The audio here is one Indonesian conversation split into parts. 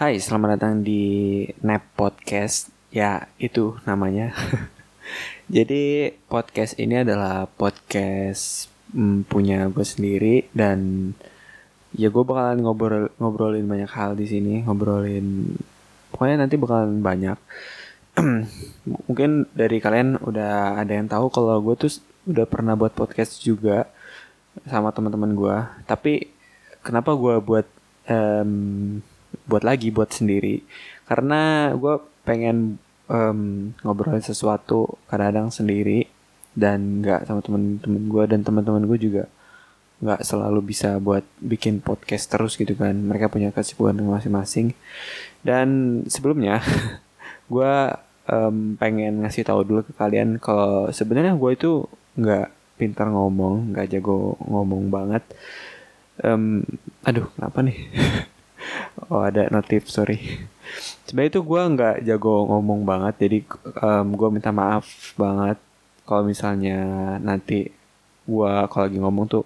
Hai, selamat datang di Nap Podcast. Ya, itu namanya. Jadi, podcast ini adalah podcast mm, punya gue sendiri dan ya gue bakalan ngobrol ngobrolin banyak hal di sini, ngobrolin pokoknya nanti bakalan banyak. Mungkin dari kalian udah ada yang tahu kalau gue tuh udah pernah buat podcast juga sama teman-teman gue. Tapi kenapa gue buat em, buat lagi buat sendiri. Karena gue pengen um, ngobrolin sesuatu kadang-kadang sendiri dan nggak sama temen-temen gue dan teman-teman gue juga nggak selalu bisa buat bikin podcast terus gitu kan. Mereka punya kesibukan masing-masing. Dan sebelumnya gue um, pengen ngasih tahu dulu ke kalian kalau sebenarnya gue itu nggak pintar ngomong nggak jago ngomong banget. Um, aduh kenapa nih oh ada notif sorry. Sebenarnya itu gue nggak jago ngomong banget jadi um, gue minta maaf banget kalau misalnya nanti gue kalau lagi ngomong tuh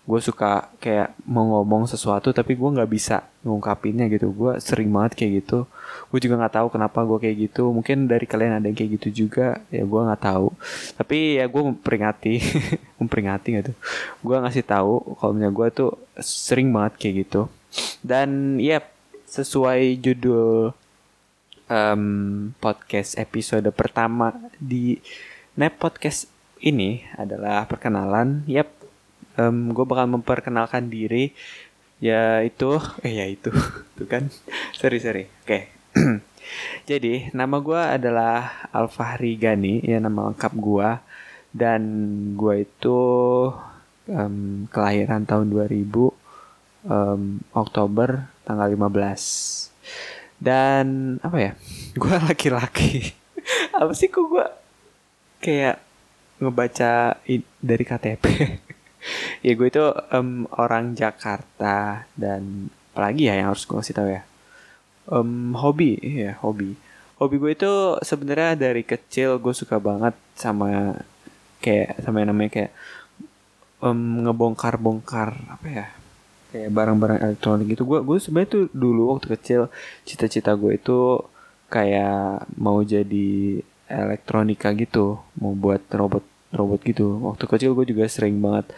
gue suka kayak mau ngomong sesuatu tapi gue nggak bisa ngungkapinnya gitu. Gue sering banget kayak gitu. Gue juga nggak tahu kenapa gue kayak gitu. Mungkin dari kalian ada yang kayak gitu juga ya gue nggak tahu. Tapi ya gue memperingati memperingati gitu gue ngasih tahu kalau misalnya gue tuh sering banget kayak gitu dan ya sesuai judul um, podcast episode pertama di Nep Podcast ini adalah perkenalan. Yap, um, gue bakal memperkenalkan diri. Ya itu, eh ya itu, tuh kan. sorry sorry. Oke. Jadi nama gue adalah Alfahri Gani, ya nama lengkap gue. Dan gue itu um, kelahiran tahun 2000 um, Oktober tanggal 15 dan apa ya gue laki-laki. Apa sih kok gue kayak ngebaca dari KTP ya gue itu um, orang Jakarta dan apalagi ya yang harus gue kasih tahu ya. Um, hobi ya hobi. Hobi gue itu sebenarnya dari kecil gue suka banget sama kayak sama yang namanya kayak um, ngebongkar-bongkar apa ya kayak barang-barang elektronik gitu. Gue gue sebenarnya tuh dulu waktu kecil cita-cita gue itu kayak mau jadi elektronika gitu. Mau buat robot robot gitu. Waktu kecil gue juga sering banget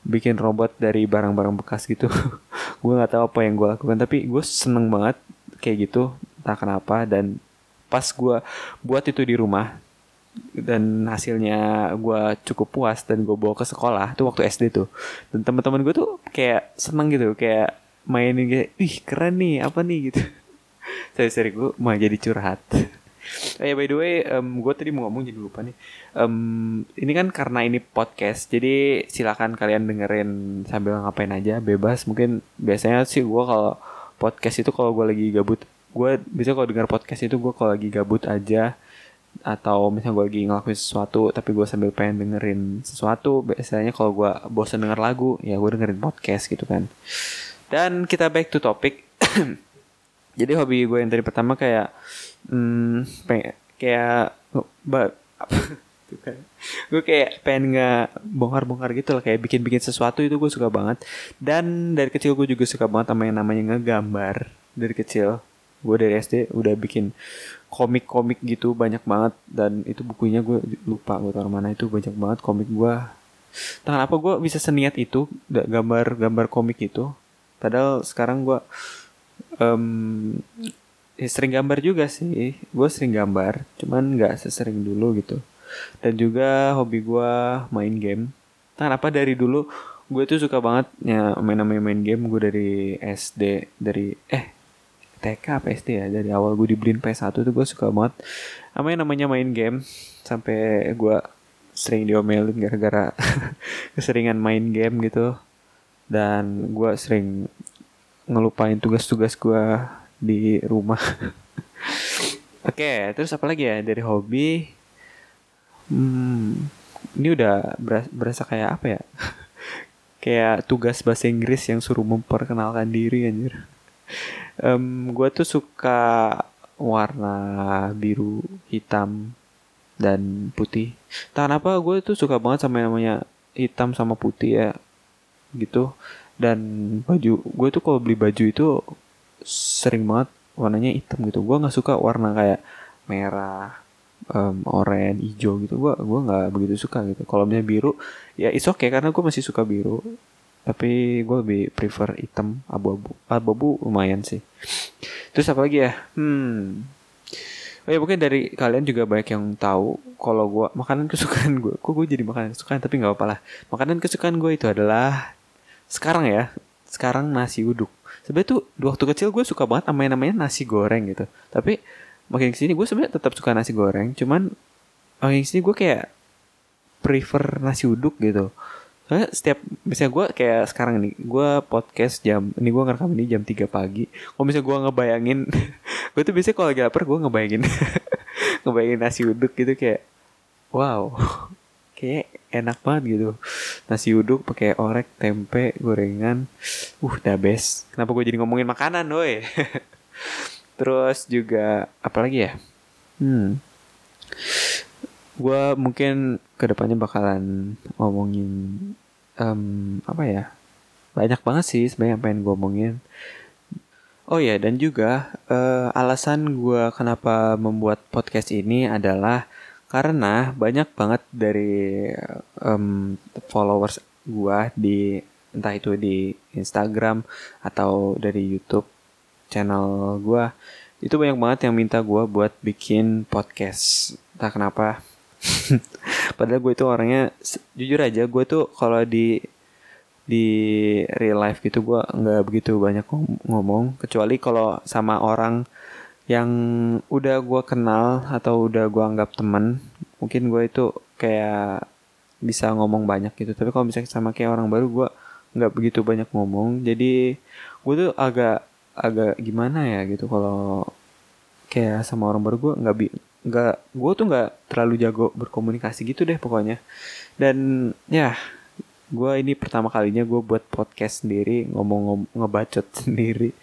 bikin robot dari barang-barang bekas gitu. Gue nggak tahu apa yang gue lakukan tapi gue seneng banget kayak gitu. Entah kenapa dan pas gue buat itu di rumah dan hasilnya gue cukup puas dan gue bawa ke sekolah tuh waktu SD tuh. Dan teman-teman gue tuh kayak seneng gitu kayak mainin kayak ih keren nih apa nih? gitu. Saya seri gue mau jadi curhat. Oh ya by the way um, gue tadi mau ngomong jadi lupa nih. Um, ini kan karena ini podcast jadi silakan kalian dengerin sambil ngapain aja bebas. Mungkin biasanya sih gue kalau podcast itu kalau gue lagi gabut gue bisa kalau dengar podcast itu gue kalau lagi gabut aja atau misalnya gue lagi ngelakuin sesuatu tapi gue sambil pengen dengerin sesuatu biasanya kalau gue bosan denger lagu ya gue dengerin podcast gitu kan. Dan kita back to topic. Jadi hobi gue yang tadi pertama kayak hmm, pengen kayak ba, kan. Gue kayak pengen nggak bongkar-bongkar gitu lah kayak bikin-bikin sesuatu itu gue suka banget. Dan dari kecil gue juga suka banget sama yang namanya ngegambar. Dari kecil. Gue dari SD udah bikin komik-komik gitu banyak banget. Dan itu bukunya gue lupa gue taruh mana. Itu banyak banget komik gue Entah apa gue bisa seniat itu? Gambar-gambar komik itu. Padahal sekarang gue um, ya sering gambar juga sih. Gue sering gambar cuman nggak sesering dulu gitu. Dan juga hobi gue main game. Entah apa dari dulu gue tuh suka banget ya main main main game. Gue dari SD dari eh TK apa SD ya? Dari awal gue dibeliin PS1 tuh gue suka banget. Apa yang namanya main game. Sampai gue sering diomelin gara-gara keseringan main game gitu. Dan gue sering ngelupain tugas-tugas gue di rumah. Oke okay, terus apa lagi ya? Dari hobi? Hmm, ini udah berasa, berasa kayak apa ya? Kayak tugas bahasa Inggris yang suruh memperkenalkan diri anjir um, gue tuh suka warna biru hitam dan putih. Tak apa gue tuh suka banget sama yang namanya hitam sama putih ya gitu. Dan baju gue tuh kalau beli baju itu sering banget warnanya hitam gitu. Gue nggak suka warna kayak merah um, oranye hijau gitu. Gue gua nggak begitu suka gitu. Kalau misalnya biru ya is okay karena gue masih suka biru tapi gue lebih prefer hitam abu-abu. Abu-abu lumayan sih. Terus apa lagi ya? Hmm. Oh ya mungkin dari kalian juga banyak yang tahu kalau gue makanan kesukaan gue kok gue jadi makanan kesukaan? Tapi nggak apa lah. Makanan kesukaan gue itu adalah sekarang ya. Sekarang nasi uduk. Sebenarnya tuh waktu kecil gue suka banget sama yang namanya nasi goreng gitu. Tapi makin ke sini gue sebenarnya tetap suka nasi goreng. Cuman makin ke sini gue kayak prefer nasi uduk gitu soalnya setiap misalnya gue kayak sekarang nih gue podcast jam ini gue ngerekam ini jam 3 pagi. Kalau misalnya gue ngebayangin gue tuh biasanya kalau lagi lapar gue ngebayangin ngebayangin nasi uduk gitu kayak wow kayak enak banget gitu. Nasi uduk pakai orek tempe gorengan. Uh the best. Kenapa gue jadi ngomongin makanan woi? Terus juga apalagi ya? Hmm. Gue mungkin ke depannya bakalan ngomongin um, apa ya? Banyak banget sih sebenarnya yang pengen gue omongin. Oh ya dan juga uh, alasan gue kenapa membuat podcast ini adalah karena banyak banget dari um, followers gue di entah itu di Instagram atau dari YouTube channel gue itu banyak banget yang minta gue buat bikin podcast entah kenapa padahal gue itu orangnya jujur aja gue tuh kalau di di real life gitu gue nggak begitu banyak ngomong. Kecuali kalau sama orang yang udah gue kenal atau udah gue anggap temen mungkin gue itu kayak bisa ngomong banyak gitu. Tapi kalau misalnya sama kayak orang baru gue nggak begitu banyak ngomong. Jadi gue tuh agak agak gimana ya gitu kalau kayak sama orang baru gue nggak nggak gue tuh nggak terlalu jago berkomunikasi gitu deh pokoknya. Dan ya gue ini pertama kalinya gue buat podcast sendiri ngomong ngebacot sendiri.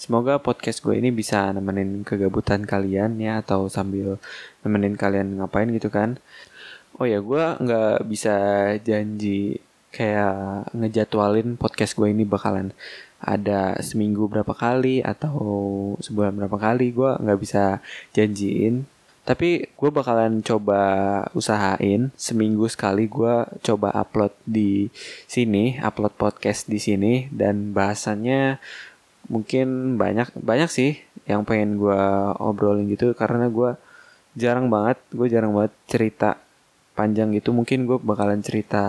Semoga podcast gue ini bisa nemenin kegabutan kalian ya atau sambil nemenin kalian ngapain gitu kan. Oh ya gue nggak bisa janji kayak ngejadwalin podcast gue ini bakalan ada seminggu berapa kali atau sebulan berapa kali. Gue nggak bisa janjiin tapi gue bakalan coba usahain seminggu sekali gue coba upload di sini upload podcast di sini dan bahasannya mungkin banyak banyak sih yang pengen gue obrolin gitu karena gue jarang banget gue jarang banget cerita panjang gitu. Mungkin gue bakalan cerita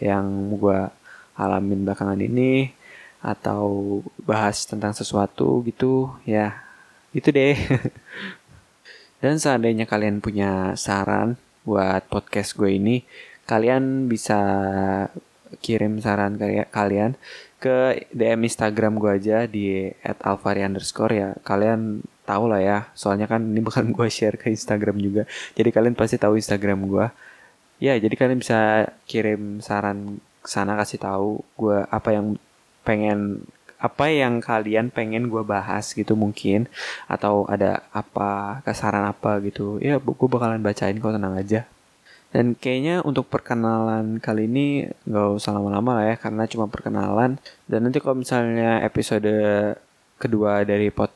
yang gue alamin belakangan ini atau bahas tentang sesuatu gitu. Ya itu deh dan seandainya kalian punya saran buat podcast gue ini kalian bisa kirim saran kalian ke DM Instagram gue aja di @alvari underscore ya kalian tahu lah ya soalnya kan ini bukan gue share ke Instagram juga. Jadi kalian pasti tahu Instagram gue. Ya jadi kalian bisa kirim saran sana kasih tahu gue apa yang pengen apa yang kalian pengen gue bahas gitu mungkin? Atau ada apa kesaran apa gitu? Ya gue bakalan bacain kok tenang aja. Dan kayaknya untuk perkenalan kali ini nggak usah lama-lama lah ya karena cuma perkenalan. Dan nanti kalau misalnya episode kedua dari pod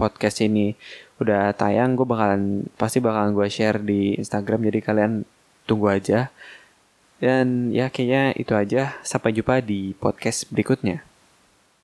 podcast ini udah tayang gue bakalan pasti bakalan gue share di Instagram. Jadi kalian tunggu aja. Dan ya kayaknya itu aja. Sampai jumpa di podcast berikutnya.